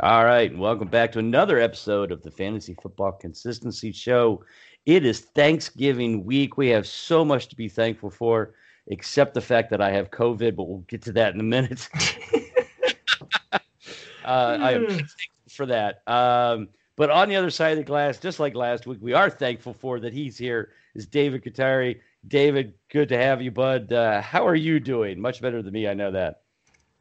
All right, welcome back to another episode of the Fantasy Football Consistency Show. It is Thanksgiving week. We have so much to be thankful for, except the fact that I have COVID, but we'll get to that in a minute. uh, I am thankful for that. Um, but on the other side of the glass, just like last week, we are thankful for that he's here. Is David Gautieri. David, good to have you, bud. Uh, how are you doing? Much better than me, I know that.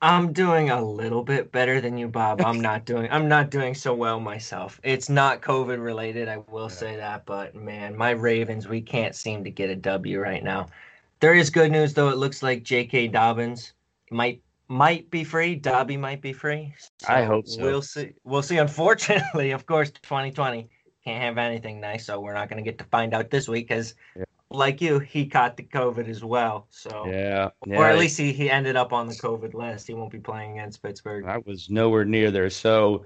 I'm doing a little bit better than you, Bob. I'm not doing I'm not doing so well myself. It's not COVID related, I will say that, but man, my Ravens, we can't seem to get a W right now. There is good news though. It looks like J.K. Dobbins might might be free. Dobby might be free. So I hope so. We'll see. We'll see. Unfortunately, of course, 2020 can't have anything nice, so we're not going to get to find out this week because yeah like you, he caught the COVID as well. So yeah, yeah. or at least he, he ended up on the COVID list. He won't be playing against Pittsburgh. I was nowhere near there. So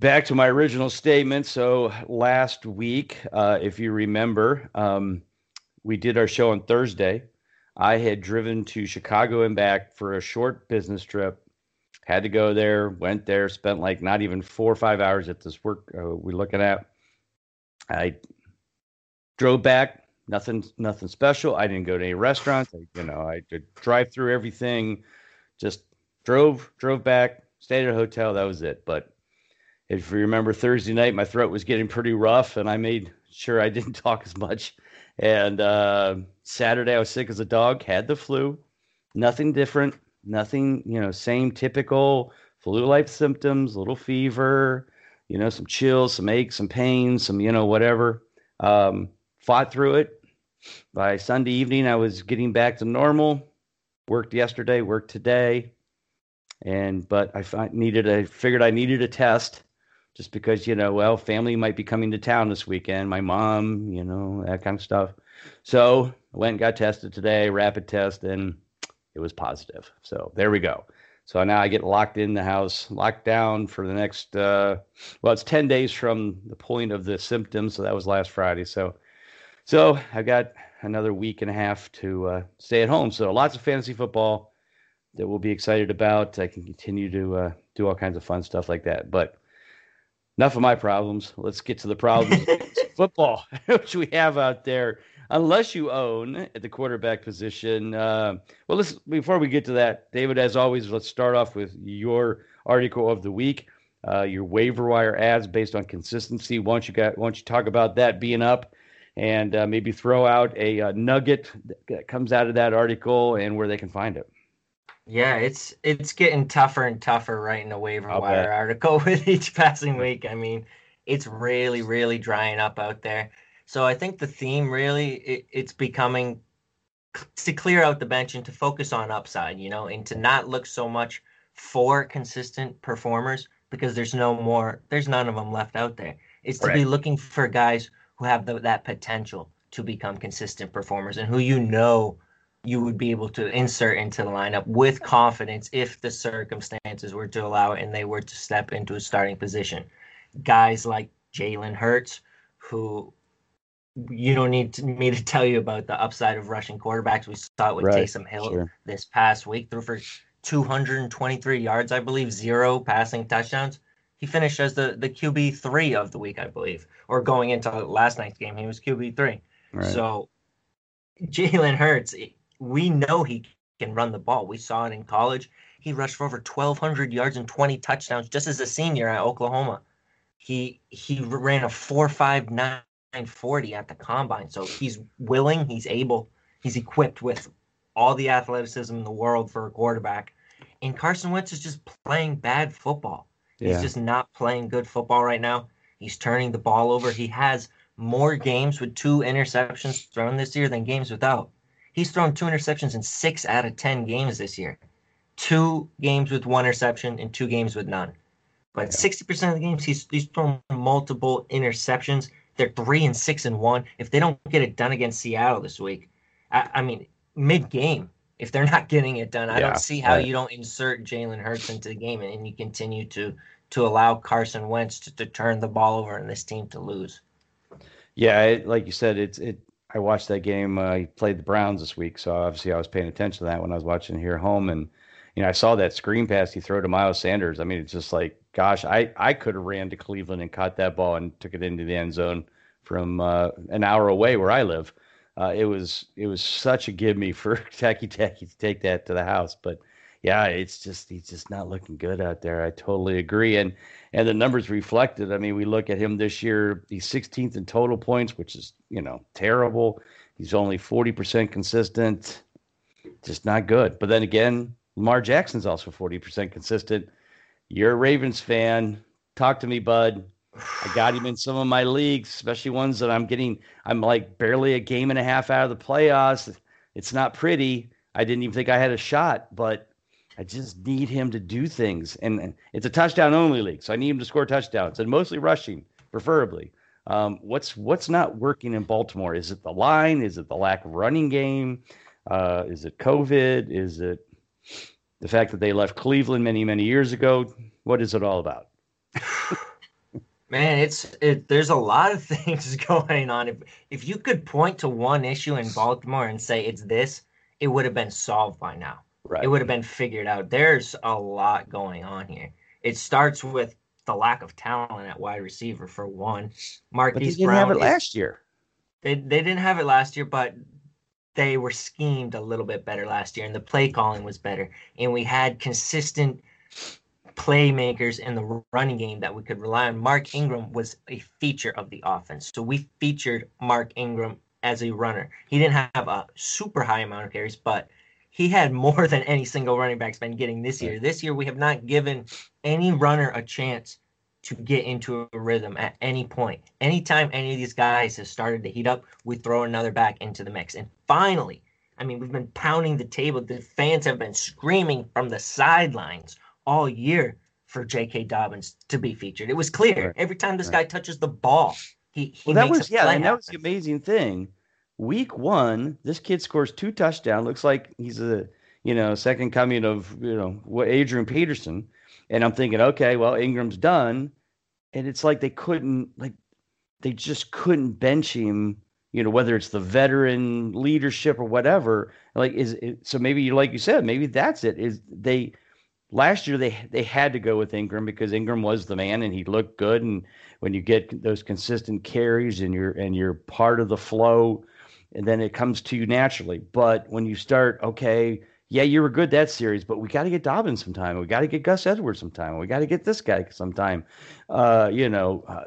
back to my original statement. So last week, uh, if you remember, um, we did our show on Thursday. I had driven to Chicago and back for a short business trip. Had to go there, went there, spent like not even four or five hours at this work uh, we're looking at. I drove back, nothing nothing special. I didn't go to any restaurants. I, you know, I drive through everything. Just drove drove back, stayed at a hotel. That was it. But if you remember Thursday night, my throat was getting pretty rough, and I made sure I didn't talk as much. And uh, Saturday, I was sick as a dog. Had the flu. Nothing different. Nothing. You know, same typical flu-like symptoms. Little fever. You know, some chills, some aches, some pains, some you know whatever. Um, fought through it. By Sunday evening, I was getting back to normal. Worked yesterday, worked today, and but I needed. I figured I needed a test, just because you know, well, family might be coming to town this weekend. My mom, you know, that kind of stuff. So I went and got tested today, rapid test, and it was positive. So there we go. So now I get locked in the house, locked down for the next, uh, well, it's 10 days from the point of the symptoms. So that was last Friday. So so I've got another week and a half to uh, stay at home. So lots of fantasy football that we'll be excited about. I can continue to uh, do all kinds of fun stuff like that. But enough of my problems. Let's get to the problems football, which we have out there. Unless you own at the quarterback position. Uh, well, let's before we get to that, David. As always, let's start off with your article of the week. Uh, your waiver wire adds based on consistency. Don't you got? Don't you talk about that being up? And uh, maybe throw out a, a, uh, nugget that comes out of that article and where they can find it. Yeah, it's it's getting tougher and tougher writing a waiver I'll wire bet. article with each passing week. I mean, it's really really drying up out there. So I think the theme really it, it's becoming to clear out the bench and to focus on upside, you know, and to not look so much for consistent performers because there's no more, there's none of them left out there. It's to be looking for guys who have the, that potential to become consistent performers and who you know you would be able to insert into the lineup with confidence if the circumstances were to allow it and they were to step into a starting position. Guys like Jalen Hurts, who you don't need to, me to tell you about the upside of rushing quarterbacks. We saw it with right, Taysom Hill sure. this past week, threw for 223 yards, I believe, zero passing touchdowns he finished as the the QB three of the week, I believe, or going into last night's game, he was QB three. Right. So Jalen Hurts, eh, we know he can run the ball. We saw it in college. He rushed for over 1,200 yards and 20 touchdowns just as a senior at Oklahoma. He he ran a four five nine forty at the combine. So he's willing, he's able, he's equipped with all the athleticism in the world for a quarterback. And Carson Wentz is just playing bad football. He's just not playing good football right now. He's turning the ball over. He has more games with two interceptions thrown this year than games without. He's thrown two interceptions in six out of 10 games this year. Two games with one interception and two games with none. But yeah. 60% of the games, he's, he's thrown multiple interceptions. They're three and six and one. If they don't get it done against Seattle this week, I, I mean, mid game, if they're not getting it done, I yeah, don't see how right. you don't insert Jalen Hurts into the game and, and you continue to to allow Carson Wentz to, to turn the ball over and this team to lose. Yeah, it, like you said, it's it. I watched that game. Uh, he played the Browns this week, so obviously I was paying attention to that when I was watching here at home, and you know, I saw that screen pass he threw to Miles Sanders. I mean, it's just like, gosh, I, I could have ran to Cleveland and caught that ball and took it into the end zone from uh, an hour away where I live. Uh, it was it was such a give me for Takitaki to take that to the house, but yeah, it's just he's just not looking good out there. I totally agree, and and the numbers reflected. I mean, we look at him this year; he's 16th in total points, which is you know terrible. He's only 40% consistent, just not good. But then again, Lamar Jackson's also 40% consistent. You're a Ravens fan. Talk to me, bud. I got him in some of my leagues, especially ones that I'm getting. I'm like barely a game and a half out of the playoffs. It's not pretty. I didn't even think I had a shot, but I just need him to do things. And, it's a touchdown only league, so I need him to score touchdowns and mostly rushing, preferably. Um, what's what's not working in Baltimore? Is it the line? Is it the lack of running game? Uh, is it COVID? Is it the fact that they left Cleveland many many years ago? What is it all about? Man, it's it. There's a lot of things going on. If if you could point to one issue in Baltimore and say it's this, it would have been solved by now. Right. It would have been figured out. There's a lot going on here. It starts with the lack of talent at wide receiver for one. Marquise but they didn't Brown have it last year. They they didn't have it last year, but they were schemed a little bit better last year, and the play calling was better, and we had consistent playmakers in the running game that we could rely on. Mark Ingram was a feature of the offense. So we featured Mark Ingram as a runner. He didn't have a super high amount of carries, but he had more than any single running back's been getting this year. This year we have not given any runner a chance to get into a rhythm at any point. Anytime any of these guys have started to heat up, we throw another back into the mix. And finally, I mean, we've been pounding the table. The fans have been screaming from the sidelines all year for J.K. Dobbins to be featured. It was clear right. every time this right. guy touches the ball, he, he well, that was yeah, and that was the amazing thing. Week one, this kid scores two touchdowns. Looks like he's a you know second coming of you know what Adrian Peterson, and I'm thinking, okay, well Ingram's done, and it's like they couldn't like they just couldn't bench him you know whether it's the veteran leadership or whatever like is it, so maybe you like you said maybe that's it is they last year they they had to go with Ingram because Ingram was the man and he looked good. And when you get those consistent carries and you're and you're part of the flow and then it comes to you naturally. But when you start okay yeah you were good that series but we got to get Dobbins sometime. We got to get Gus Edwards sometime. We got to get this guy sometime. Uh, you know uh,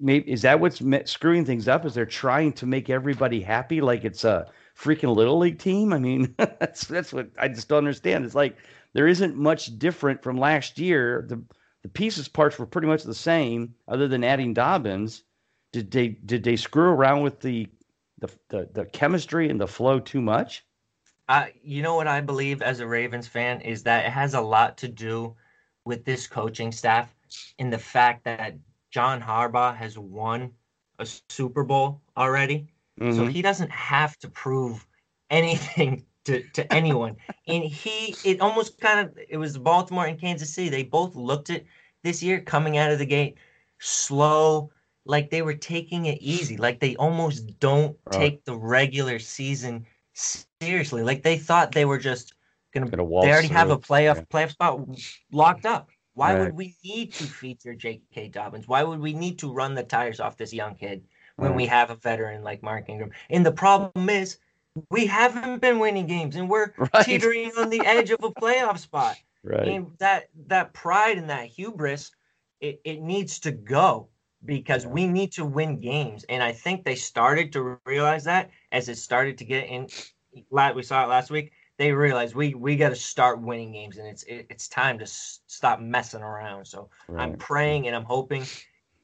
maybe is that what's screwing things up? Is they're trying to make everybody happy like it's a freaking little league team? I mean that's that's what i just don't understand. It's like there isn't much different from last year. The the pieces parts were pretty much the same, other than adding Dobbins. Did they did they screw around with the the the, the chemistry and the flow too much? Uh, you know what I believe as a Ravens fan is that it has a lot to do with this coaching staff in the fact that John Harbaugh has won a Super Bowl already. Mm-hmm. So he doesn't have to prove anything to, to anyone. and he, it almost kind of, it was Baltimore and Kansas City. They both looked at this year coming out of the gate slow, like they were taking it easy, like they almost don't take the regular season seriously. Like they thought they were just gonna. gonna they already have a playoff yeah. playoff spot locked up. Why right. would we need to feature J.K. Dobbins? Why would we need to run the tires off this young kid when right. we have a veteran like Mark Ingram? And the problem is we haven't been winning games and we're right. teetering on the edge of a playoff spot. Right. And that that pride and that hubris, it, it needs to go because we need to win games. And I think they started to realize that as it started to get in we saw it last week. They realized we we got to start winning games, and it's it, it's time to s- stop messing around. So right. I'm praying and I'm hoping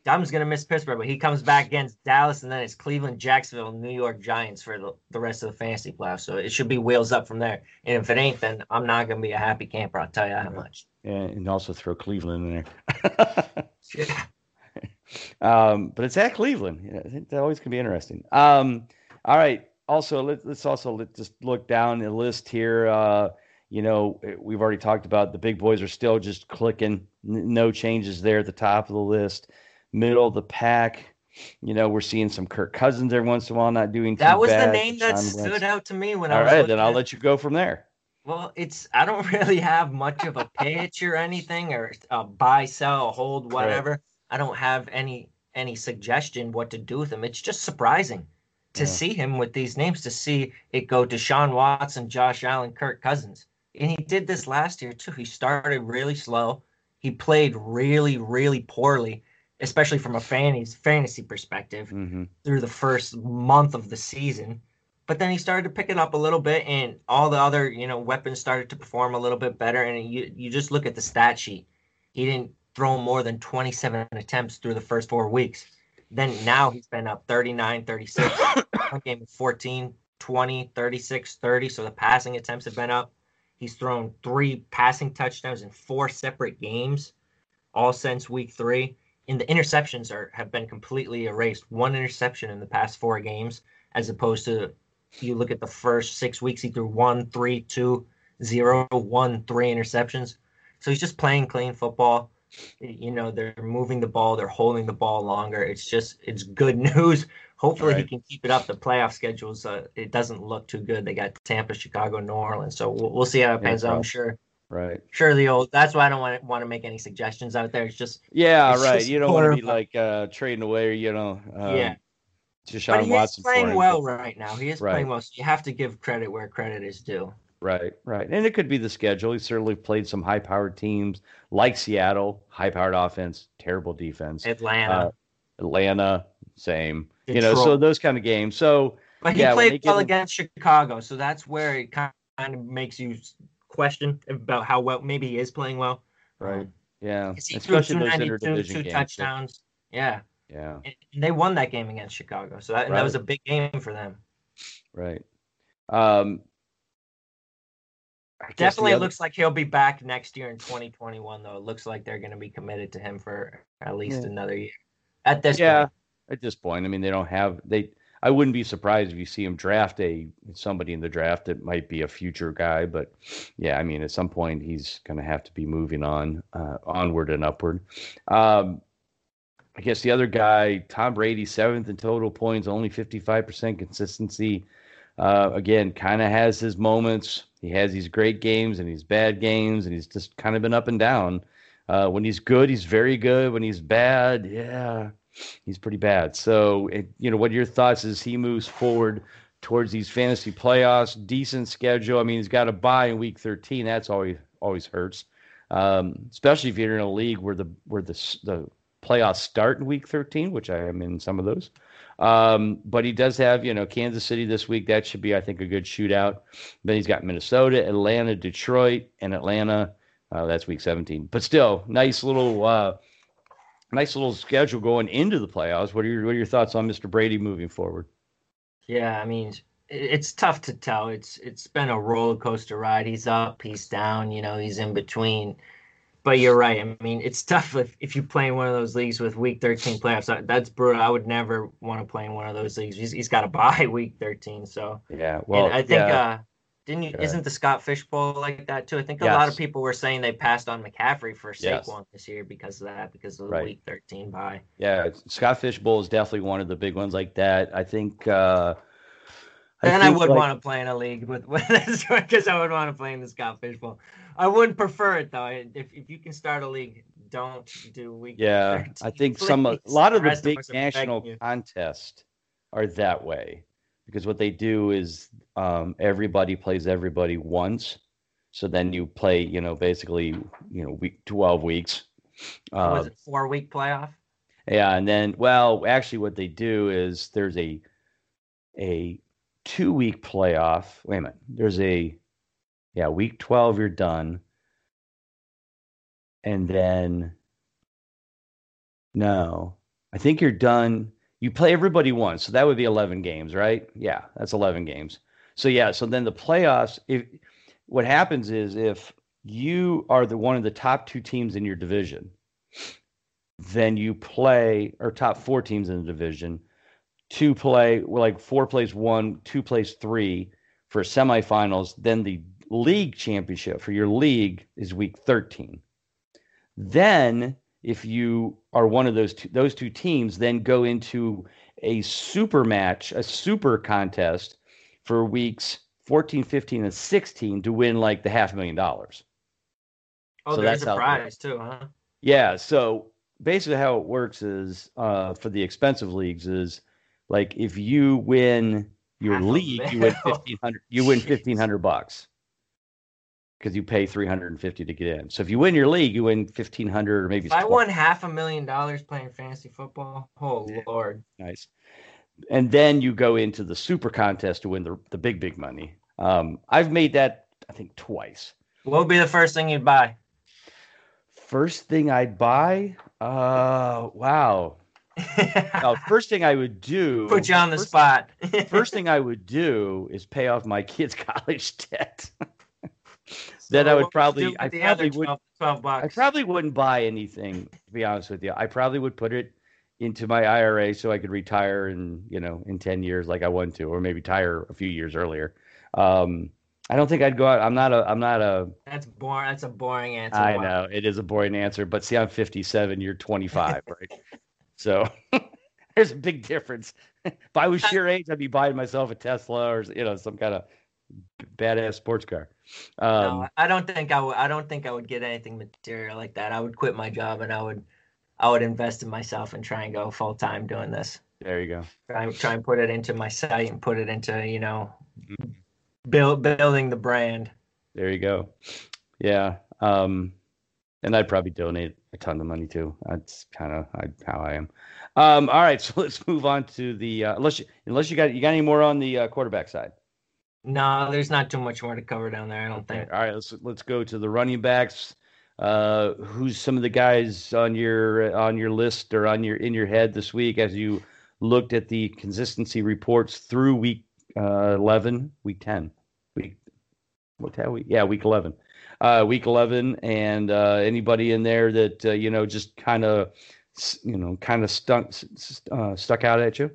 Dom's gonna miss Pittsburgh, but he comes back against Dallas, and then it's Cleveland, Jacksonville, New York Giants for the, the rest of the fantasy playoffs. So it should be wheels up from there. And if it ain't, then I'm not gonna be a happy camper. I'll tell you how much. Yeah, and also throw Cleveland in there. yeah. Um, but it's at Cleveland. I think that always can be interesting. Um, all right. Also, let, us also let just look down the list here. Uh, you know, we've already talked about the big boys are still just clicking. no changes there at the top of the list middle of the pack. You know, we're seeing some Kirk Cousins every once in a while not doing That was bad. the name that stood Wentz. out to me when All I was. All right, then I'll let you go from there. Well, it's I don't really have much of a pitch or anything or a buy, sell, hold, whatever. Right. I don't have any any suggestion what to do with him. It's just surprising to yeah. see him with these names, to see it go to Sean Watson, Josh Allen, Kirk Cousins. And he did this last year too. He started really slow. He played really, really poorly, especially from a fantasy fantasy perspective mm-hmm. through the first month of the season. But then he started to pick it up a little bit, and all the other you know weapons started to perform a little bit better. And you you just look at the stat sheet. He didn't throw more than 27 attempts through the first four weeks. Then now he's been up 39, 36. One game 14, 20, 36, 30. So the passing attempts have been up. He's thrown three passing touchdowns in four separate games, all since week three. And the interceptions are have been completely erased. One interception in the past four games, as opposed to you look at the first six weeks, he threw one, three, two, zero, one, three interceptions. So he's just playing clean football. You know they're moving the ball they're holding the ball longer. It's just it's good news. Hopefully right. he can keep it up. The playoff schedules uh, it doesn't look too good. They got tampa chicago new orleans. So we'll, we'll see how it pans out. I'm sure right sure the old that's why i don't want to, want to make any suggestions out there it's just yeah it's right you don't want to be like uh trading away you know um, yeah Deshaun but he Watson is playing well right now. He is right. playing well. So you have to give credit where credit is due. Right, right. And it could be the schedule. He certainly played some high powered teams like Seattle, high powered offense, terrible defense. Atlanta. Uh, Atlanta, same. Detroit. You know, so those kind of games. So But he yeah, played well against Chicago, so that's where it kind of makes you question about how well maybe he is playing well. Right. Um, yeah. Especially those interdivision two games. touchdowns. Yeah. Yeah. And they won that game against Chicago. So that, right. that was a big game for them. Right. Um, Definitely other... looks like he'll be back next year in 2021, though. It looks like they're going to be committed to him for at least yeah. another year. At this yeah, point. at this point, I mean, they don't have they. I wouldn't be surprised if you see him draft a somebody in the draft that might be a future guy, but yeah, I mean, at some point he's going to have to be moving on, uh, onward and upward. Um, I guess the other guy, Tom Brady, seventh in total points, only 55% consistency. Uh, again, kind of has his moments. He has these great games and these bad games, and he's just kind of been up and down. Uh, when he's good, he's very good. When he's bad, yeah, he's pretty bad. So, it, you know, what are your thoughts as he moves forward towards these fantasy playoffs? Decent schedule. I mean, he's got a bye in week 13. That's always always hurts, um, especially if you're in a league where the where the the playoffs start in week 13, which I am in some of those. Um, but he does have, you know, Kansas City this week. That should be, I think, a good shootout. Then he's got Minnesota, Atlanta, Detroit, and Atlanta. Uh, that's week 17. But still, nice little, uh, nice little schedule going into the playoffs. What are your What are your thoughts on Mr. Brady moving forward? Yeah, I mean, it's tough to tell. It's it's been a roller coaster ride. He's up, he's down. You know, he's in between but you're right. I mean, it's tough if, if you play in one of those leagues with week 13 playoffs. That's brutal. I would never want to play in one of those leagues. he's, he's got to bye week 13. So yeah, well, and I think yeah. uh, didn't you? Isn't the Scott Fish Bowl like that too? I think a yes. lot of people were saying they passed on McCaffrey for Saquon yes. this year because of that, because of the right. week 13 bye. Yeah, Scott Fish Bowl is definitely one of the big ones like that. I think. Uh, I and I would like, want to play in a league with, because I would want to play in the Scott Fish Bowl. I wouldn't prefer it though. If if you can start a league, don't do week. Yeah, 13, I think some a lot of the, the big national contests are that way because what they do is um, everybody plays everybody once, so then you play, you know, basically, you know, week twelve weeks. Uh, was it four week playoff? Yeah, and then well, actually, what they do is there's a a two week playoff. Wait a minute, there's a yeah, week 12, you're done. And then, no, I think you're done. You play everybody once. So that would be 11 games, right? Yeah, that's 11 games. So, yeah, so then the playoffs, if what happens is if you are the one of the top two teams in your division, then you play, or top four teams in the division, two play, like four plays one, two plays three for semifinals. Then the league championship for your league is week 13. Then, if you are one of those two, those two teams, then go into a super match, a super contest for weeks 14, 15, and 16 to win like the half million dollars. Oh, so there's a prize too, huh? Yeah. So basically, how it works is uh, for the expensive leagues is like if you win your half league, you win fifteen hundred. You win fifteen hundred bucks because you pay 350 to get in. So if you win your league, you win 1500 or maybe. If I won half a million dollars playing fantasy football, oh yeah. lord, nice. And then you go into the super contest to win the the big big money. Um, I've made that I think twice. What would be the first thing you'd buy? First thing I'd buy? Uh, wow. now, first thing I would do. Put you on the first, spot. first thing I would do is pay off my kids' college debt that I would probably I probably would 12 bucks. I probably wouldn't buy anything to be honest with you. I probably would put it into my IRA so I could retire in you know in ten years like I want to, or maybe retire a few years earlier. Um, I don't think I'd go out. I'm not a. I'm not a. That's boring. That's a boring answer. I wow. know it is a boring answer, but see, I'm 57. You're 25, right? So there's a big difference. if I was your age, I'd be buying myself a Tesla or you know some kind of badass sports car. Um, no, I don't think I would. I don't think I would get anything material like that. I would quit my job and I would, I would invest in myself and try and go full time doing this. There you go. Try, try and put it into my site and put it into you know, mm-hmm. build building the brand. There you go. Yeah. Um, and I'd probably donate a ton of money too. That's kind of how I am. Um, all right, so let's move on to the uh, unless you unless you got you got any more on the uh, quarterback side. No, there's not too much more to cover down there. I don't think. All right, let's let's go to the running backs. Uh, who's some of the guys on your on your list or on your in your head this week as you looked at the consistency reports through week uh, 11, week 10, week what have we? Yeah, week 11, uh, week 11, and uh, anybody in there that uh, you know just kind of you know kind of stuck uh, stuck out at you.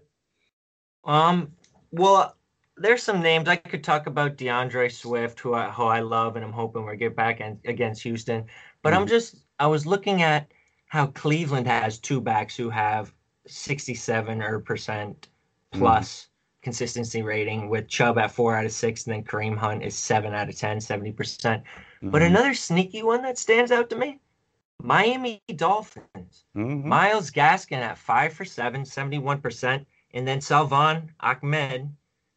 Um. Well, there's some names I could talk about. D'Andre Swift, who I who I love, and I'm hoping we get back in, against Houston. But mm-hmm. I'm just I was looking at how Cleveland has two backs who have 67 or percent plus mm-hmm. consistency rating, with Chubb at four out of six, and then Kareem Hunt is seven out of 10, 70 percent. Mm-hmm. But another sneaky one that stands out to me. Miami Dolphins. Mm-hmm. Myles Gaskin at five for seven, 71%. And then Salvon Ahmed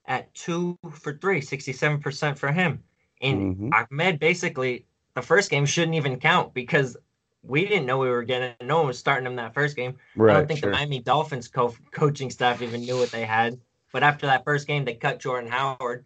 at two for three, 67% for him. And mm-hmm. Ahmed basically, the first game shouldn't even count because we didn't know we were getting, no one was starting him that first game. Right, I don't think sure. the Miami Dolphins co- coaching staff even knew what they had. But after that first game, they cut Jordan Howard,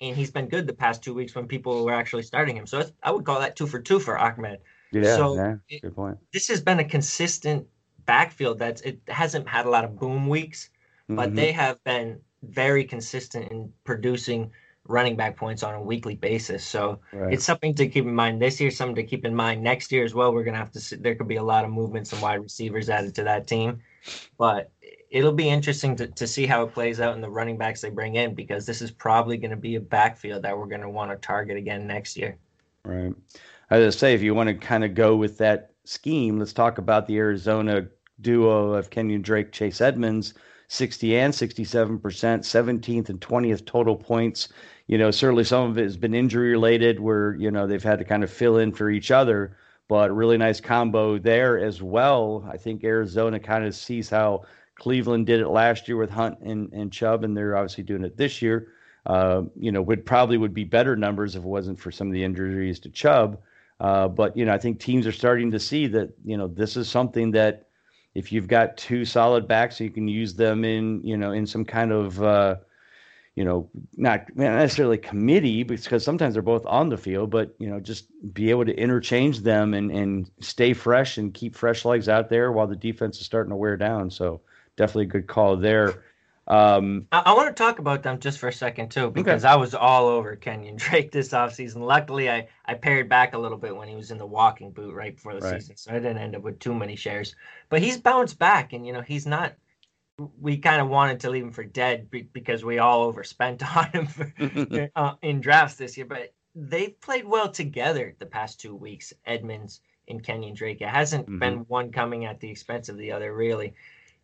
and he's been good the past two weeks when people were actually starting him. So I would call that two for two for Ahmed. Yeah, so yeah, good point. This has been a consistent backfield that's it hasn't had a lot of boom weeks, but mm-hmm. they have been very consistent in producing running back points on a weekly basis. So right. it's something to keep in mind this year, something to keep in mind next year as well. We're going to have to, see, there could be a lot of movements and wide receivers added to that team. But it'll be interesting to, to see how it plays out in the running backs they bring in because this is probably going to be a backfield that we're going to want to target again next year. Right. As I was say, if you want to kind of go with that scheme, let's talk about the Arizona duo of Kenyan Drake, Chase Edmonds 60 and 67%, 17th and 20th total points. You know, certainly some of it has been injury related where, you know, they've had to kind of fill in for each other, but really nice combo there as well. I think Arizona kind of sees how Cleveland did it last year with Hunt and, and Chubb, and they're obviously doing it this year. Uh, you know, would probably would be better numbers if it wasn't for some of the injuries to Chubb. Uh, but you know, I think teams are starting to see that you know this is something that if you've got two solid backs, you can use them in you know in some kind of uh, you know not necessarily committee because sometimes they're both on the field, but you know just be able to interchange them and and stay fresh and keep fresh legs out there while the defense is starting to wear down. So definitely a good call there. Um, I, I want to talk about them just for a second too, because okay. I was all over Kenyan Drake this offseason. Luckily, I, I pared back a little bit when he was in the walking boot right before the right. season, so I didn't end up with too many shares. But he's bounced back, and you know he's not. We kind of wanted to leave him for dead because we all overspent on him for, uh, in drafts this year. But they've played well together the past two weeks, Edmonds and Kenyan Drake. It hasn't mm-hmm. been one coming at the expense of the other, really.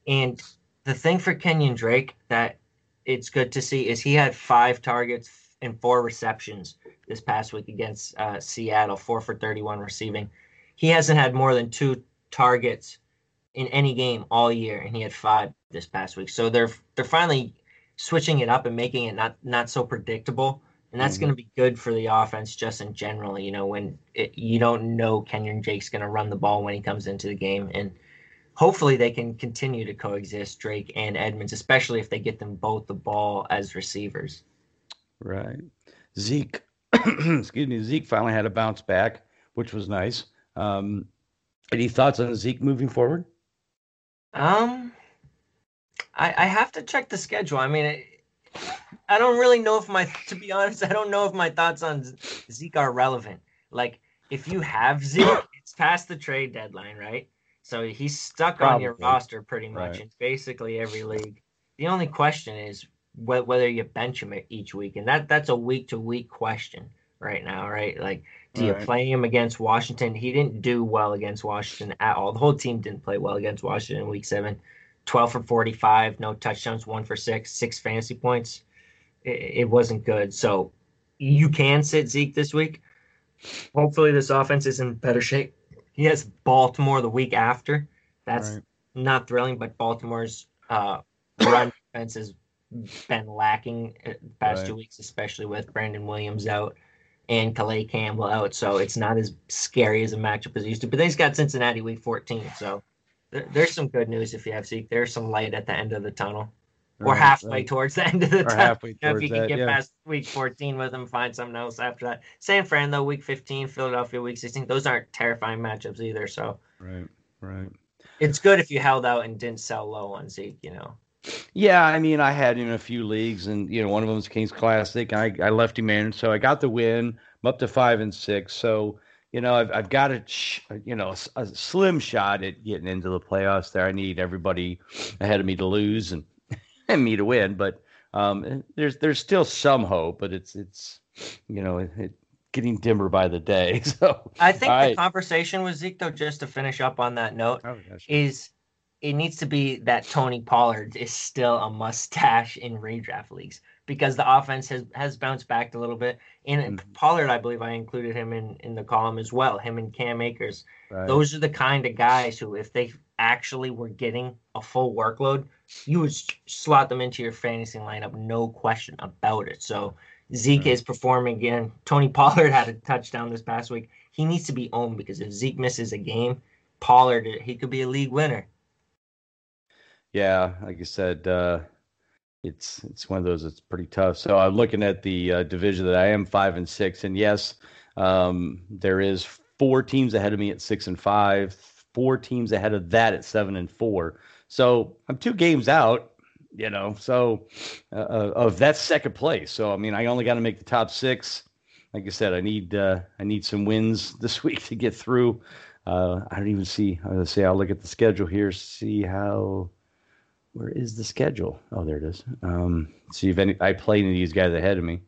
And the thing for Kenyan Drake that it's good to see is he had five targets and four receptions this past week against uh, Seattle, four for 31 receiving. He hasn't had more than two targets in any game all year, and he had five this past week. So they're they're finally switching it up and making it not not so predictable, and that's mm-hmm. going to be good for the offense just in general. You know, when it, you don't know Kenyan Drake's going to run the ball when he comes into the game, and hopefully they can continue to coexist Drake and Edmonds, especially if they get them both the ball as receivers. Right, Zeke. excuse me. Zeke finally had a bounce back, which was nice. Um, any thoughts on Zeke moving forward? Um, I, I have to check the schedule. I mean, it, I don't really know if my, to be honest, I don't know if my thoughts on Zeke are relevant. Like, if you have Zeke, it's past the trade deadline, right? So he's stuck Probably. on your roster pretty much right. in basically every league. The only question is whether you bench him each week, and that that's a week to week question right now, right? Like, do you play him against Washington? He didn't do well against Washington at all. The whole team didn't play well against Washington in week seven. 12 for 45, no touchdowns, one for six, six fantasy points. It, it wasn't good. So you can sit Zeke this week. Hopefully, this offense is in better shape. He has Baltimore the week after. That's right. not thrilling, but Baltimore's uh, run defense has been lacking uh, the past right. two weeks, especially with Brandon Williams out and Calais Campbell out. So it's not as scary as a matchup as it used to. But they've got Cincinnati week 14. So there, there's some good news if you have Zeke. There's some light at the end of the tunnel. Right, or halfway right. towards the end of the or tunnel. You know, if you can that, get yeah. past week 14 with them, find something else after that. San Fran, though, week 15, Philadelphia, week 16. Those aren't terrifying matchups either. So, right, right. It's good if you held out and didn't sell low on Zeke, you know. Yeah, I mean, I had him in a few leagues, and you know, one of them was Kings Classic, and I, I left him in, so I got the win. I'm up to five and six, so you know, I've I've got a you know a, a slim shot at getting into the playoffs. There, I need everybody ahead of me to lose and me to win, but um, there's there's still some hope, but it's it's you know it, it getting dimmer by the day. So I think the conversation with Zeke, though, just to finish up on that note, oh, is it needs to be that Tony Pollard is still a mustache in redraft leagues because the offense has has bounced back a little bit. And mm-hmm. Pollard, I believe I included him in in the column as well. Him and Cam Akers. Right. Those are the kind of guys who, if they actually were getting a full workload, you would slot them into your fantasy lineup, no question about it. So Zeke right. is performing again. Tony Pollard had a touchdown this past week. He needs to be owned because if Zeke misses a game, Pollard he could be a league winner. Yeah, like I said, uh, it's it's one of those that's pretty tough. So I'm looking at the uh, division that I am five and six, and yes, um, there is four teams ahead of me at six and five, four teams ahead of that at seven and four. So I'm two games out, you know. So uh, uh of that second place. So I mean, I only got to make the top six. Like I said, I need uh, I need some wins this week to get through. Uh, I don't even see. I was say I'll look at the schedule here, see how where is the schedule? Oh, there it is. Um, see if any I play any of these guys ahead of me.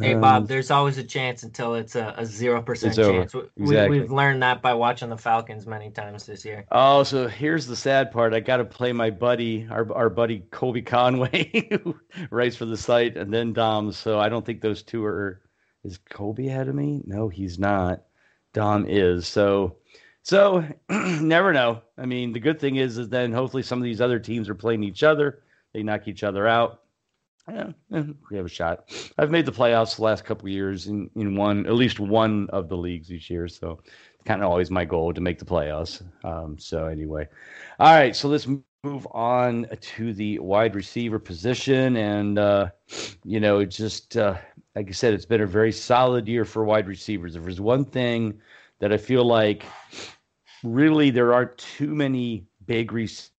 Hey Bob, um, there's always a chance until it's a zero percent chance. Exactly. We, have learned that by watching the Falcons many times this year. Oh, so here's the sad part. I got to play my buddy, our our buddy Colby Conway, who writes for the site, and then Dom. So I don't think those two are. Is Colby ahead of me? No, he's not. Dom is. So so never know. I mean, the good thing is, is then hopefully some of these other teams are playing each other. They knock each other out. Yeah, we have a shot. I've made the playoffs the last couple years in, in one, at least one of the leagues each year. So it's kind of always my goal to make the playoffs. Um, so anyway, all right. So let's move on to the wide receiver position, and uh, you know, it's just uh, like I said, it's been a very solid year for wide receivers. If there's one thing that I feel like really there aren't too many big receivers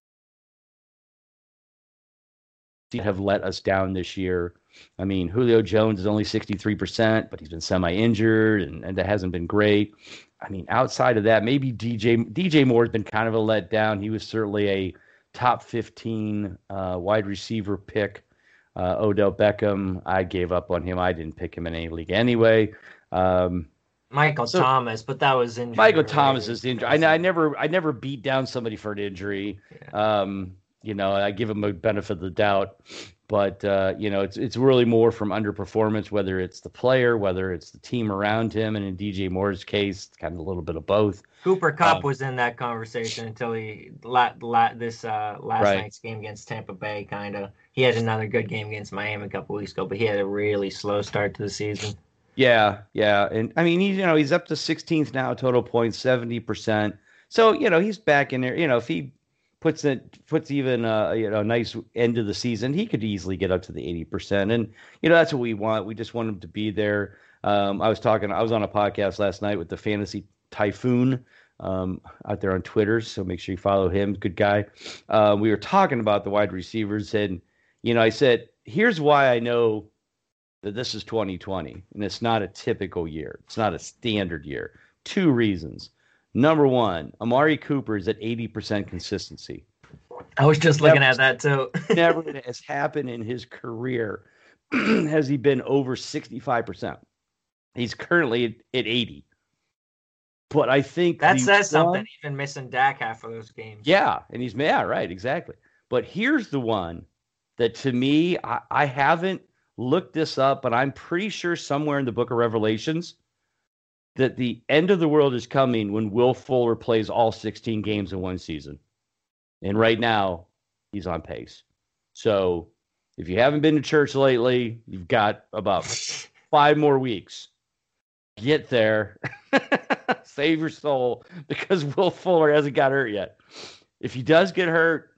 have let us down this year. I mean, Julio Jones is only 63%, but he's been semi-injured and, and that hasn't been great. I mean, outside of that, maybe DJ DJ Moore's been kind of a letdown. He was certainly a top 15 uh, wide receiver pick. Uh, Odell Beckham, I gave up on him. I didn't pick him in any league anyway. Um, Michael so, Thomas, but that was injury. Michael Thomas is injured. I, I never I never beat down somebody for an injury. Yeah. Um, You know, I give him a benefit of the doubt, but uh, you know, it's it's really more from underperformance, whether it's the player, whether it's the team around him, and in DJ Moore's case, kind of a little bit of both. Cooper Kupp um, was in that conversation until he la, la, this uh, last right. night's game against Tampa Bay. Kind of, he had another good game against Miami a couple weeks ago, but he had a really slow start to the season. Yeah, yeah, and I mean, he's you know he's up to 16th now, total points, 70 percent. So you know he's back in there. You know if he puts it puts even a you know a nice end of the season, he could easily get up to the 80 percent. And you know that's what we want. We just want him to be there. Um, I was talking. I was on a podcast last night with the Fantasy Typhoon um, out there on Twitter. So make sure you follow him. Good guy. Uh, we were talking about the wide receivers, and you know, I said, here's why I know that this is 2020 and it's not a typical year. It's not a standard year. Two reasons. Number one, Amari Cooper is at 80% consistency. I was just looking never, at that too. never has happened in his career has he been over 65%. He's currently at, at 80. But I think that says one, something, even missing Dak half of those games. Yeah, and he's yeah, right, exactly. But here's the one that to me, I, I haven't looked this up, but I'm pretty sure somewhere in the book of Revelations that the end of the world is coming when Will Fuller plays all 16 games in one season. And right now, he's on pace. So if you haven't been to church lately, you've got about five more weeks. Get there. Save your soul because Will Fuller hasn't got hurt yet. If he does get hurt,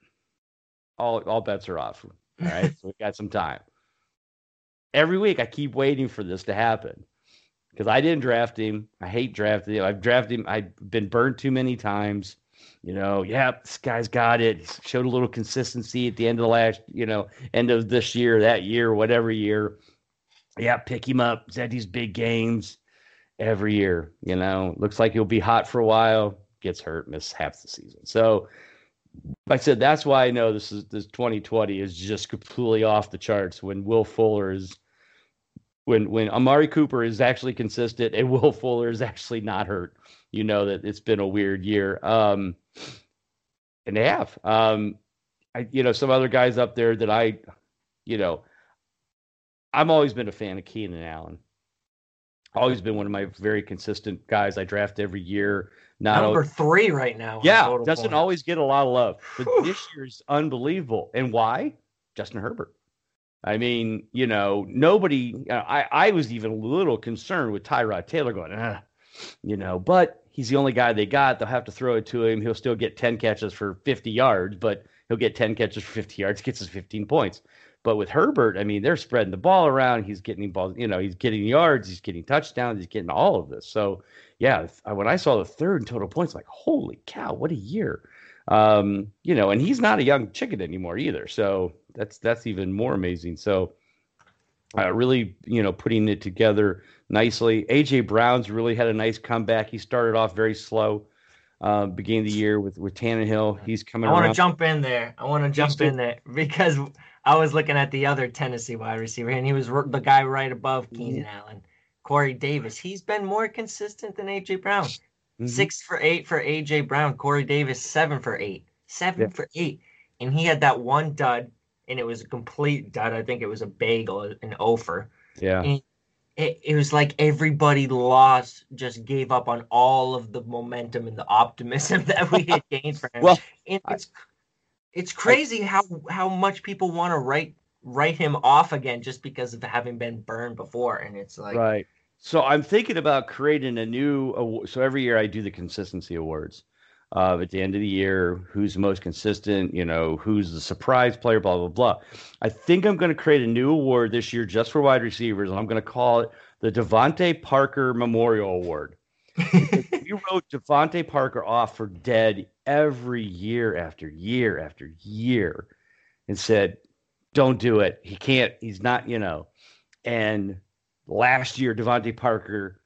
all all bets are off. All right. so we got some time. Every week I keep waiting for this to happen because I didn't draft him. I hate drafting him. I've drafted him. I've been burned too many times. You know, yeah, this guy's got it. Showed a little consistency at the end of the last, you know, end of this year, that year, whatever year. Yeah, pick him up. He's had these big games every year. You know, looks like he'll be hot for a while. Gets hurt, miss half the season. So I said that's why I know this is this 2020 is just completely off the charts when Will Fuller is when when Amari Cooper is actually consistent and Will Fuller is actually not hurt. You know that it's been a weird year. Um and they have. Um I you know some other guys up there that I you know I've always been a fan of Keenan Allen. Always been one of my very consistent guys I draft every year. Not number three right now. Yeah, doesn't always get a lot of love, but Whew. this year's unbelievable. And why? Justin Herbert. I mean, you know, nobody. I I was even a little concerned with Tyrod Taylor going, ah, you know, but he's the only guy they got. They'll have to throw it to him. He'll still get ten catches for fifty yards, but he'll get ten catches for fifty yards, gets his fifteen points. But with Herbert, I mean, they're spreading the ball around. He's getting balls, you know, he's getting yards, he's getting touchdowns, he's getting all of this. So yeah, when I saw the third total points, like, holy cow, what a year. Um, you know, and he's not a young chicken anymore either. So that's that's even more amazing. So uh, really, you know, putting it together nicely. AJ Brown's really had a nice comeback. He started off very slow, uh, beginning of the year with with Tannehill. He's coming. I want to jump in there. I want to jump in there because I was looking at the other Tennessee wide receiver, and he was the guy right above mm-hmm. Keenan. Allen. Corey Davis. He's been more consistent than AJ Brown. Mm-hmm. Six for eight for AJ Brown. Corey Davis, seven for eight. Seven yeah. for eight. And he had that one dud, and it was a complete dud. I think it was a bagel, an offer. Yeah. And it, it was like everybody lost, just gave up on all of the momentum and the optimism that we had gained for him. well, and it's it's crazy I, how how much people want to write write him off again just because of having been burned before, and it's like right. So I'm thinking about creating a new. So every year I do the consistency awards. At the end of the year, who's the most consistent? You know, who's the surprise player? Blah blah blah. I think I'm going to create a new award this year just for wide receivers, and I'm going to call it the DeVante Parker Memorial Award. we wrote DeVante Parker off for dead every year after year after year, and said, "Don't do it. He can't. He's not. You know." And last year, DeVante Parker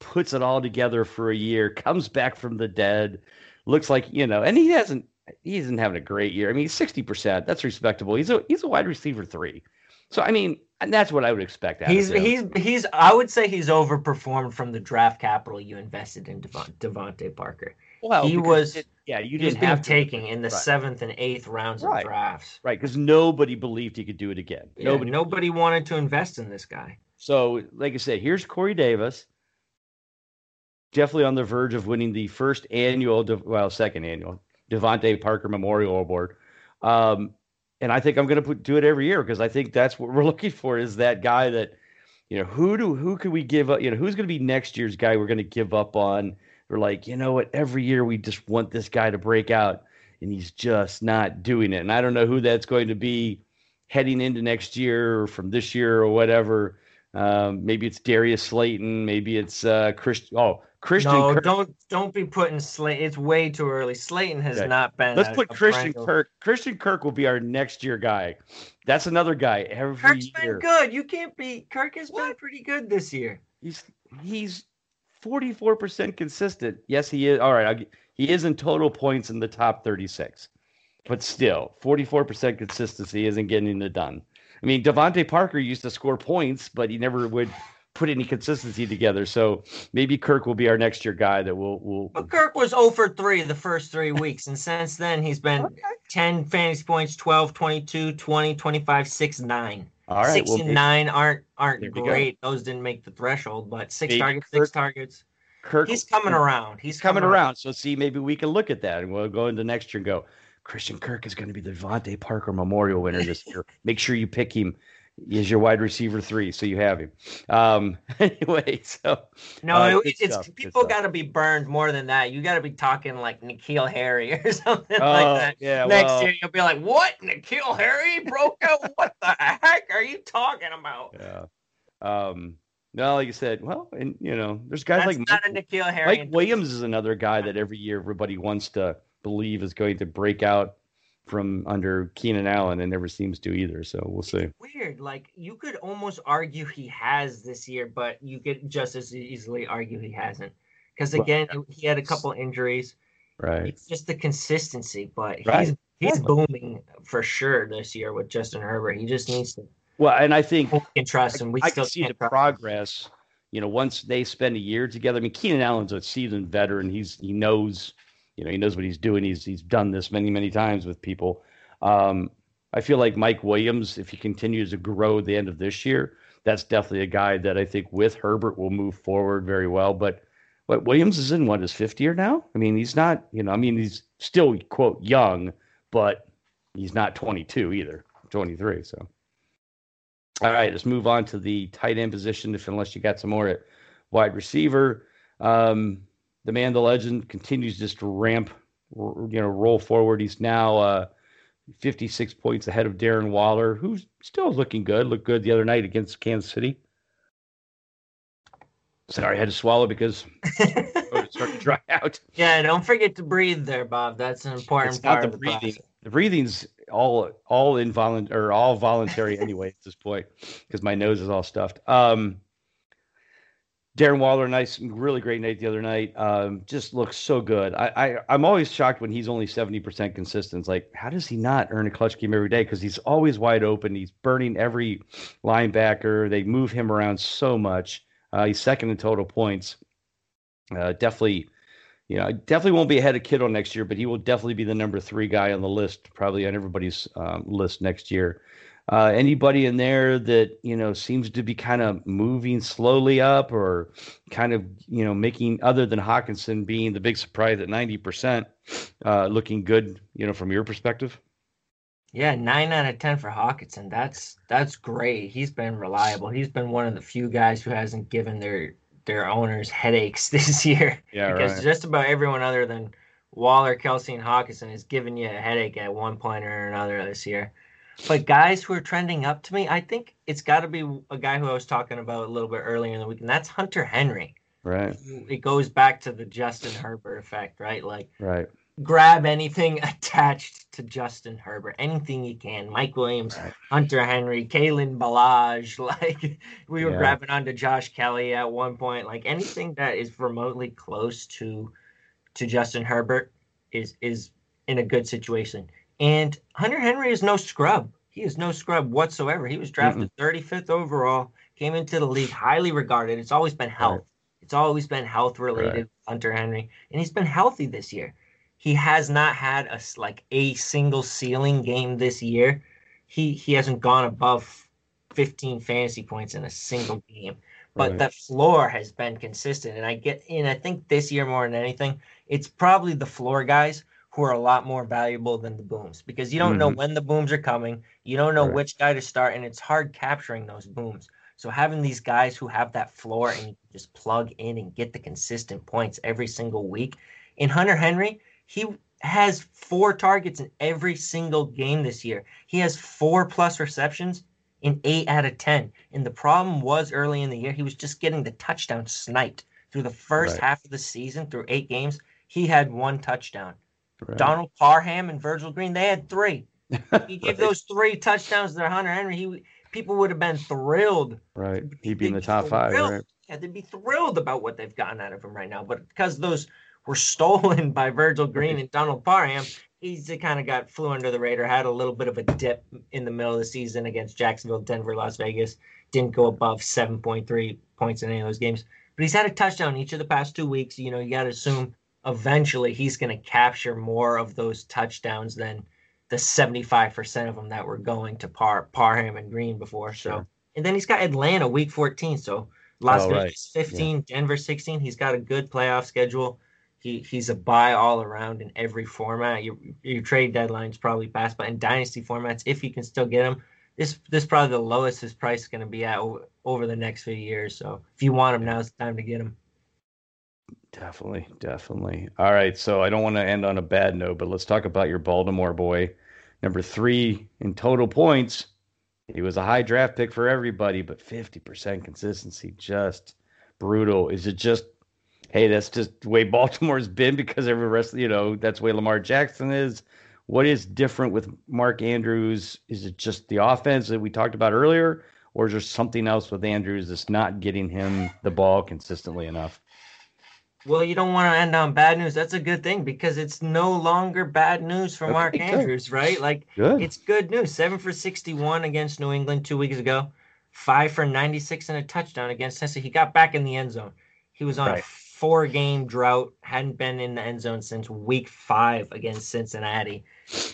puts it all together for a year, comes back from the dead, looks like you know, and he hasn't he isn't having a great year. I mean, sixty percent that's respectable. He's a he's a wide receiver three, so I mean, and that's what I would expect. he's he's he's I would say he's overperformed from the draft capital you invested in Devon, DeVante Parker. Well, he was. It, Yeah, you didn't have taken in the Right. seventh and eighth rounds Right. of drafts. Right, because nobody believed he could do it again. Yeah, Nobody. nobody wanted to invest in this guy. So, like I said, here's Corey Davis, definitely on the verge of winning the first annual, well, second annual DeVante Parker Memorial Award. Um, and I think I'm going to do it every year because I think that's what we're looking for is that guy that, you know, who do who can we give up? You know, who's going to be next year's guy we're going to give up on? We're like, you know what? Every year we just want this guy to break out, and he's just not doing it. And I don't know who that's going to be heading into next year or from this year or whatever. Um, maybe it's Darius Slayton. Maybe it's uh, Christian. Oh, Christian. no, Kirk. don't don't be putting Slayton. It's way too early. Slayton has Okay. not been. Let's a- put a Christian perennial- Kirk. Christian Kirk will be our next year guy. That's another guy every Kirk's year. been good. You can't be. Kirk has been pretty good this year. He's he's forty four percent consistent. Yes, he is. All right, I'll, he is in total points in the top thirty six, but still forty four percent consistency isn't getting it done. I mean, DeVante Parker used to score points, but he never would put any consistency together. So maybe Kirk will be our next year guy that will will. But Kirk was 0 for 3 the first three weeks. And since then, he's been Okay. 10 fantasy points, 12, 22, 20, 25, 6, 9. All right, Six well, and may- nine aren't aren't There we go. great. Those didn't make the threshold, but six Maybe targets, Kirk- six targets. Kirk He's coming around. He's He's coming around. So see, maybe we can look at that and we'll go into next year and go. Christian Kirk is going to be the DeVante Parker Memorial winner this year. Make sure you pick him as your wide receiver three, so you have him. Um, anyway, so No, Uh, it- it's stuff, people got to be burned more than that. You got to be talking like N'Keal Harry or something Oh, like that. yeah, Next well- year, you'll be like, "What? N'Keal Harry broke out? what the heck are you talking about?" yeah. Um, no, like you said, well, and you know, there's guys That's like not Mike, a N'Keal Harry. Mike Williams is another guy that every year everybody wants to believe is going to break out from under Keenan Allen and never seems to either. So we'll see. Weird. Like you could almost argue he has this year, but you could just as easily argue he hasn't. Because Well, again, he had a couple injuries. Right. It's just the consistency, but Right. he's he's Yeah. booming for sure this year with Justin Herbert. He just needs to Well, and I think we can trust him. We I still can see the him. progress. You know, once they spend a year together. I mean, Keenan Allen's a seasoned veteran. He's he knows, you know, he knows what he's doing. He's he's done this many many times with people. Um, I feel like Mike Williams, if he continues to grow the end of this year, that's definitely a guy that I think with Herbert will move forward very well. But but Williams is in what his fifth year now. I mean, he's not. You know, I mean, he's still quote young, but he's not 22 either. 23. So. All right, let's move on to the tight end position. If unless you got some more at wide receiver, um, the man, the legend, continues just to ramp, you know, roll forward. He's now uh, 56 points ahead of Darren Waller, who's still looking good. Looked good the other night against Kansas City. Sorry, I had to swallow because it started to dry out. yeah, don't forget to breathe there, Bob. That's an important It's not part the of the breathing. process. The breathing's all all involuntary or all voluntary anyway at this point because my nose is all stuffed. Um, Darren Waller, nice, really great night the other night. Um, just looks so good. I, I I'm always shocked when he's only seventy percent consistent. It's like, how does he not earn a clutch game every day? Because he's always wide open. He's burning every linebacker. They move him around so much. Uh, he's second in total points. Uh, definitely, you know, definitely won't be ahead of Kittle next year, but he will definitely be the number three guy on the list, probably on everybody's um, list next year. Uh, anybody in there that you know seems to be kind of moving slowly up, or kind of you know making other than Hockenson being the big surprise at ninety percent, uh, looking good, you know, from your perspective. Yeah, nine out of ten for Hockenson. That's that's great. He's been reliable. He's been one of the few guys who hasn't given their their owners headaches this year. Yeah, because just about everyone other than Waller, Kelce, and Hockenson is giving you a headache at one point or another this year. But guys who are trending up to me, I think it's got to be a guy who I was talking about a little bit earlier in the week, and that's Hunter Henry. Right, It goes back to the Justin Herbert effect, right? Like right, grab anything attached to Justin Herbert, anything you can. Mike Williams, Right. Hunter Henry, Kalen Ballage, like we were Yeah. grabbing onto Josh Kelley at one point. Like anything that is remotely close to to Justin Herbert is is in a good situation. And Hunter Henry is no scrub. He is no scrub whatsoever. He was drafted 35th overall, came into the league highly regarded. It's always been health. It's always been health related, Right. Hunter Henry, and he's been healthy this year. he has not had a like a single ceiling game this year. He he hasn't gone above 15 fantasy points in a single game. But right. that floor has been consistent. And I get and I think this year more than anything, it's probably the floor guys who are a lot more valuable than the booms because you don't mm-hmm. know when the booms are coming. You don't know right. which guy to start, and it's hard capturing those booms. So having these guys who have that floor and you just plug in and get the consistent points every single week. In Hunter Henry, he has four targets in every single game this year. He has four plus receptions in eight out of 10. And the problem was early in the year, he was just getting the touchdown sniped. Through the first right. half of the season, through eight games, he had one touchdown. Right. Donald Parham and Virgil Green, they had three. He gave right. those three touchdowns to Hunter Henry. He people would have been thrilled. Right. He'd be in the top five. Right. Yeah, they'd be thrilled about what they've gotten out of him right now. But because those were stolen by Virgil Green and Donald Parham, he's kind of got flew under the radar. Had a little bit of a dip in the middle of the season against Jacksonville, Denver, Las Vegas. Didn't go above 7.3 points in any of those games. But he's had a touchdown each of the past two weeks. You know, you got to assume eventually he's going to capture more of those touchdowns than the 75% of them that were going to Par Parham and Green before. Sure. So, and then he's got Atlanta week 14. So Las oh, Vegas right. 15, yeah. Denver 16. He's got a good playoff schedule. He he's a buy all around in every format. Your your trade deadline's probably passed, but in dynasty formats, if you can still get him, this this probably the lowest his price is going to be at over, over the next few years. So if you want him, now's the time to get him. Definitely, definitely. All right, so I don't want to end on a bad note, but let's talk about your Baltimore boy, number three in total points. He was a high draft pick for everybody, but fifty percent consistency, just brutal. Is it just, hey, that's just the way Baltimore's been because every rest, you know, that's the way Lamar Jackson is. What is different with Mark Andrews? Is it just the offense that we talked about earlier, or is there something else with Andrews that's not getting him the ball consistently enough? Well, you don't want to end on bad news. That's a good thing because it's no longer bad news for okay, Mark Andrews, right? Like good. it's good news. Seven for sixty-one against New England two weeks ago, five for ninety-six and a touchdown against Tennessee. He got back in the end zone. He was on right. a four-game drought, hadn't been in the end zone since week five against Cincinnati,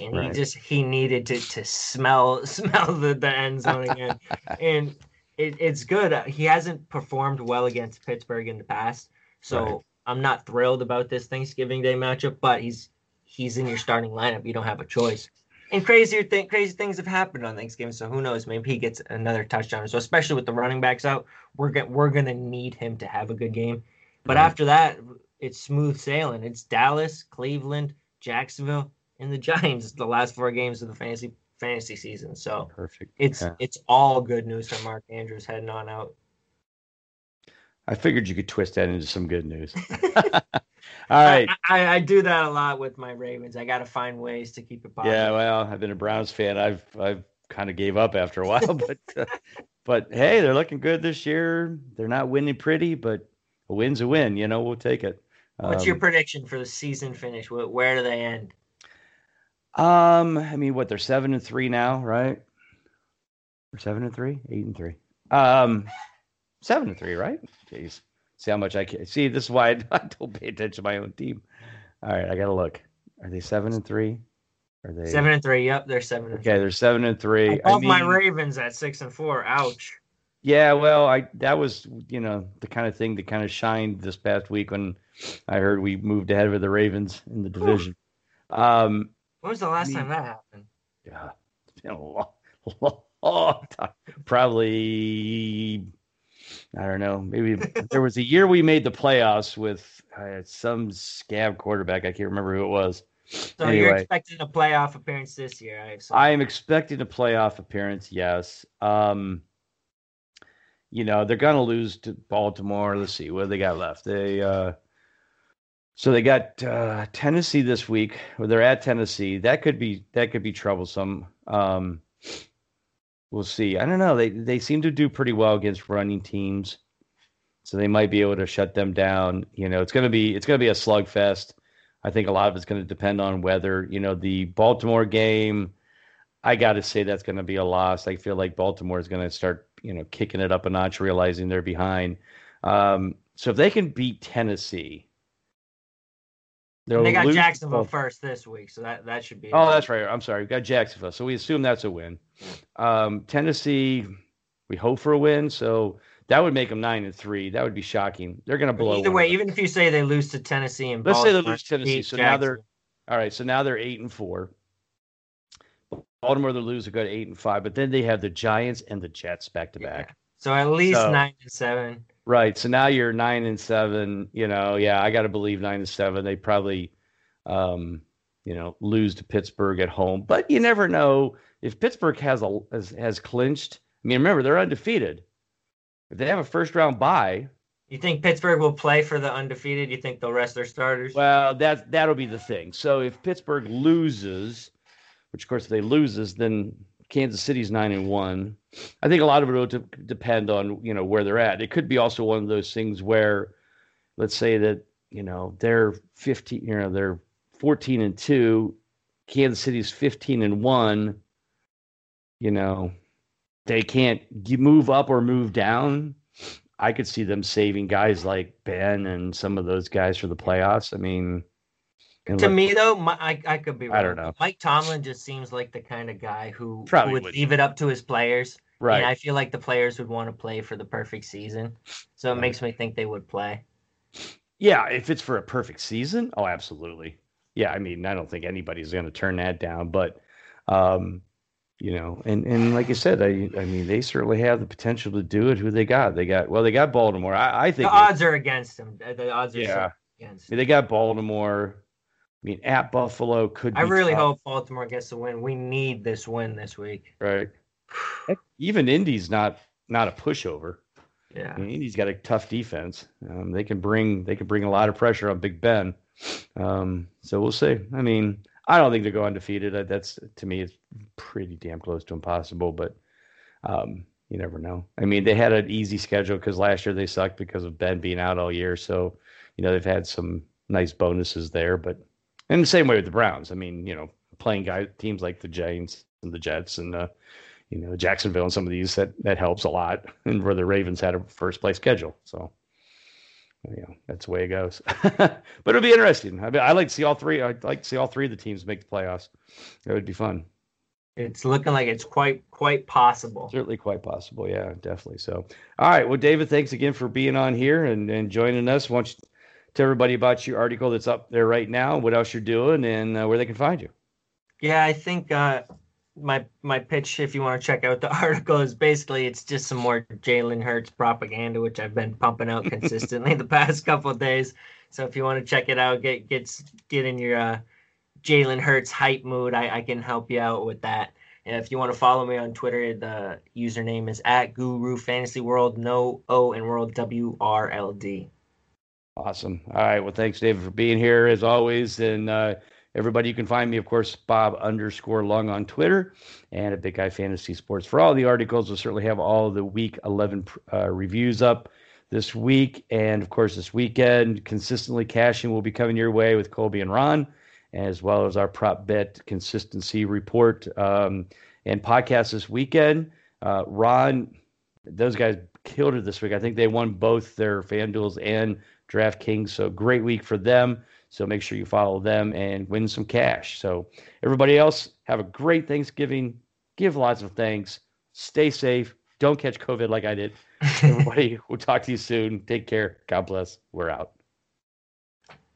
and right. he just he needed to to smell smell the, the end zone again, and it, it's good. He hasn't performed well against Pittsburgh in the past. So right. I'm not thrilled about this Thanksgiving Day matchup, but he's he's in your starting lineup. You don't have a choice. And crazier thing, crazy things have happened on Thanksgiving. So who knows? Maybe he gets another touchdown. So especially with the running backs out, we're gonna we're gonna need him to have a good game. But right. after that, it's smooth sailing. It's Dallas, Cleveland, Jacksonville, and the Giants. The last four games of the fantasy fantasy season. So perfect. It's yeah. it's all good news for Mark Andrews heading on out. I figured you could twist that into some good news. All right. I, I, I, do that a lot with my Ravens. I got to find ways to keep it positive. Yeah, well, I've been a Browns fan. I've I've kind of gave up after a while, but uh, but hey, they're looking good this year. They're not winning pretty, but a win's a win. You know, we'll take it. What's um, your prediction for the season finish? Where do they end? Um, I mean, what they're seven and three now, right? Or seven and three, eight and three. Um, seven to three, right? Jeez, see how much I can see. This is why I, I don't pay attention to my own team. All right, I gotta look. Are they seven and three? Are they seven and three? Yep, they're seven. okay, they're seven and three. Above I mean, my Ravens at six and four. Ouch. Yeah, well, I that was you know the kind of thing that kind of shined this past week when I heard we moved ahead of the Ravens in the division. Um, when was the last I mean, time that happened? Yeah, it's been a long, long time. Probably I don't know. Maybe there was a year we made the playoffs with uh, some scab quarterback. I can't remember who it was. So anyway, you're expecting a playoff appearance this year, I I am expecting a playoff appearance. Yes. Um, you know they're gonna lose to Baltimore. Let's see what they got left. They uh, so they got uh, Tennessee this week. Or they're at Tennessee. That could be that could be troublesome. Um, we'll see. I don't know. They they seem to do pretty well against running teams, so they might be able to shut them down. You know, it's gonna be it's gonna be a slugfest. I think a lot of it's to depend on weather. You know, the Baltimore game, I got to say that's going to be a loss. I feel like Baltimore is going to start, you know, kicking it up a notch, realizing they're behind. Um, so if they can beat Tennessee, they got Jacksonville first this week, so that that should be. Oh, that's right. I'm sorry. We got Jacksonville, so we assume that's a win. Um, Tennessee, we hope for a win, so that would make them nine and three. That would be shocking. They're going to blow. Either way, even if you say they lose to Tennessee and let's Baltimore, say they lose to Tennessee, so now they're all right. So now they're eight and four. Baltimore they lose a good eight and five, but then they have the Giants and the Jets back to back. So at least so, nine and seven. Right. So now you're nine and seven. You know, yeah, I got to believe nine and seven. They probably, um, you know, lose to Pittsburgh at home, but you never know if Pittsburgh has a has, has clinched. I mean, remember they're undefeated. If they have a first round bye, you think Pittsburgh will play for the undefeated? You think they'll rest their starters? Well, that that'll be the thing. So if Pittsburgh loses, which of course if they loses, then Kansas City's nine and one. I think a lot of it will de- depend on you know where they're at. It could be also one of those things where, let's say that you know they're fifteen, you know they're fourteen and two, Kansas City's fifteen and one. You know, they can't move up or move down. I could see them saving guys like Ben and some of those guys for the playoffs. I mean, to me though, my, I I could be wrong. I don't know. Mike Tomlin just seems like the kind of guy who, who would leave it up to his players. Right. And I feel like the players would want to play for the perfect season. So it right. makes me think they would play. Yeah, if it's for a perfect season, oh absolutely. Yeah, I mean, I don't think anybody's going to turn that down, but um, you know, and and like I said, I I mean they certainly have the potential to do it. Who they got? They got well, they got Baltimore. I, I think the odds are against them. The odds are yeah. against. They got Baltimore. I mean, at Buffalo could. I really tough. hope Baltimore gets the win. We need this win this week. Right. Even Indy's not not a pushover. Yeah. I mean, Indy's got a tough defense. Um, they can bring they can bring a lot of pressure on Big Ben. Um, so we'll see. I mean, I don't think they go undefeated. That's to me, it's pretty damn close to impossible. But um, you never know. I mean, they had an easy schedule because last year they sucked because of Ben being out all year. So you know they've had some nice bonuses there. But in the same way with the Browns. I mean, you know, playing guy teams like the Giants and the Jets and uh, you know Jacksonville and some of these that that helps a lot. And where the Ravens had a first place schedule. So you know, that's the way it goes. but it'll be interesting. I mean, I like to see all three. I'd like to see all three of the teams make the playoffs. That would be fun. It's looking like it's quite quite possible. Certainly quite possible. Yeah, definitely. So, all right. Well, David, thanks again for being on here and, and joining us. Why don't you tell everybody about your article that's up there right now, what else you're doing, and uh, where they can find you? Yeah, I think uh, my my pitch, if you want to check out the article, is basically it's just some more Jalen Hurts propaganda, which I've been pumping out consistently the past couple days. So if you want to check it out, get get get in your uh, Jalen Hurts hype mood. I, I can help you out with that. And if you want to follow me on Twitter, the username is at Guru Fantasy World, no O and World W R L D. Awesome. All right. Well, thanks, David, for being here as always, and. Uh, Everybody, you can find me, of course, Bob underscore Lung on Twitter and at Big Guy Fantasy Sports for all the articles. We'll certainly have all the week 11 uh, reviews up this week. And of course, this weekend, consistently cashing will be coming your way with Colby and Ron, as well as our prop bet consistency report um, and podcast this weekend. Uh, Ron, those guys killed it this week. I think they won both their FanDuels and DraftKings. So great week for them. So make sure you follow them and win some cash. So everybody else, have a great Thanksgiving. Give lots of thanks. Stay safe. Don't catch COVID like I did. everybody, we'll talk to you soon. Take care. God bless. We're out.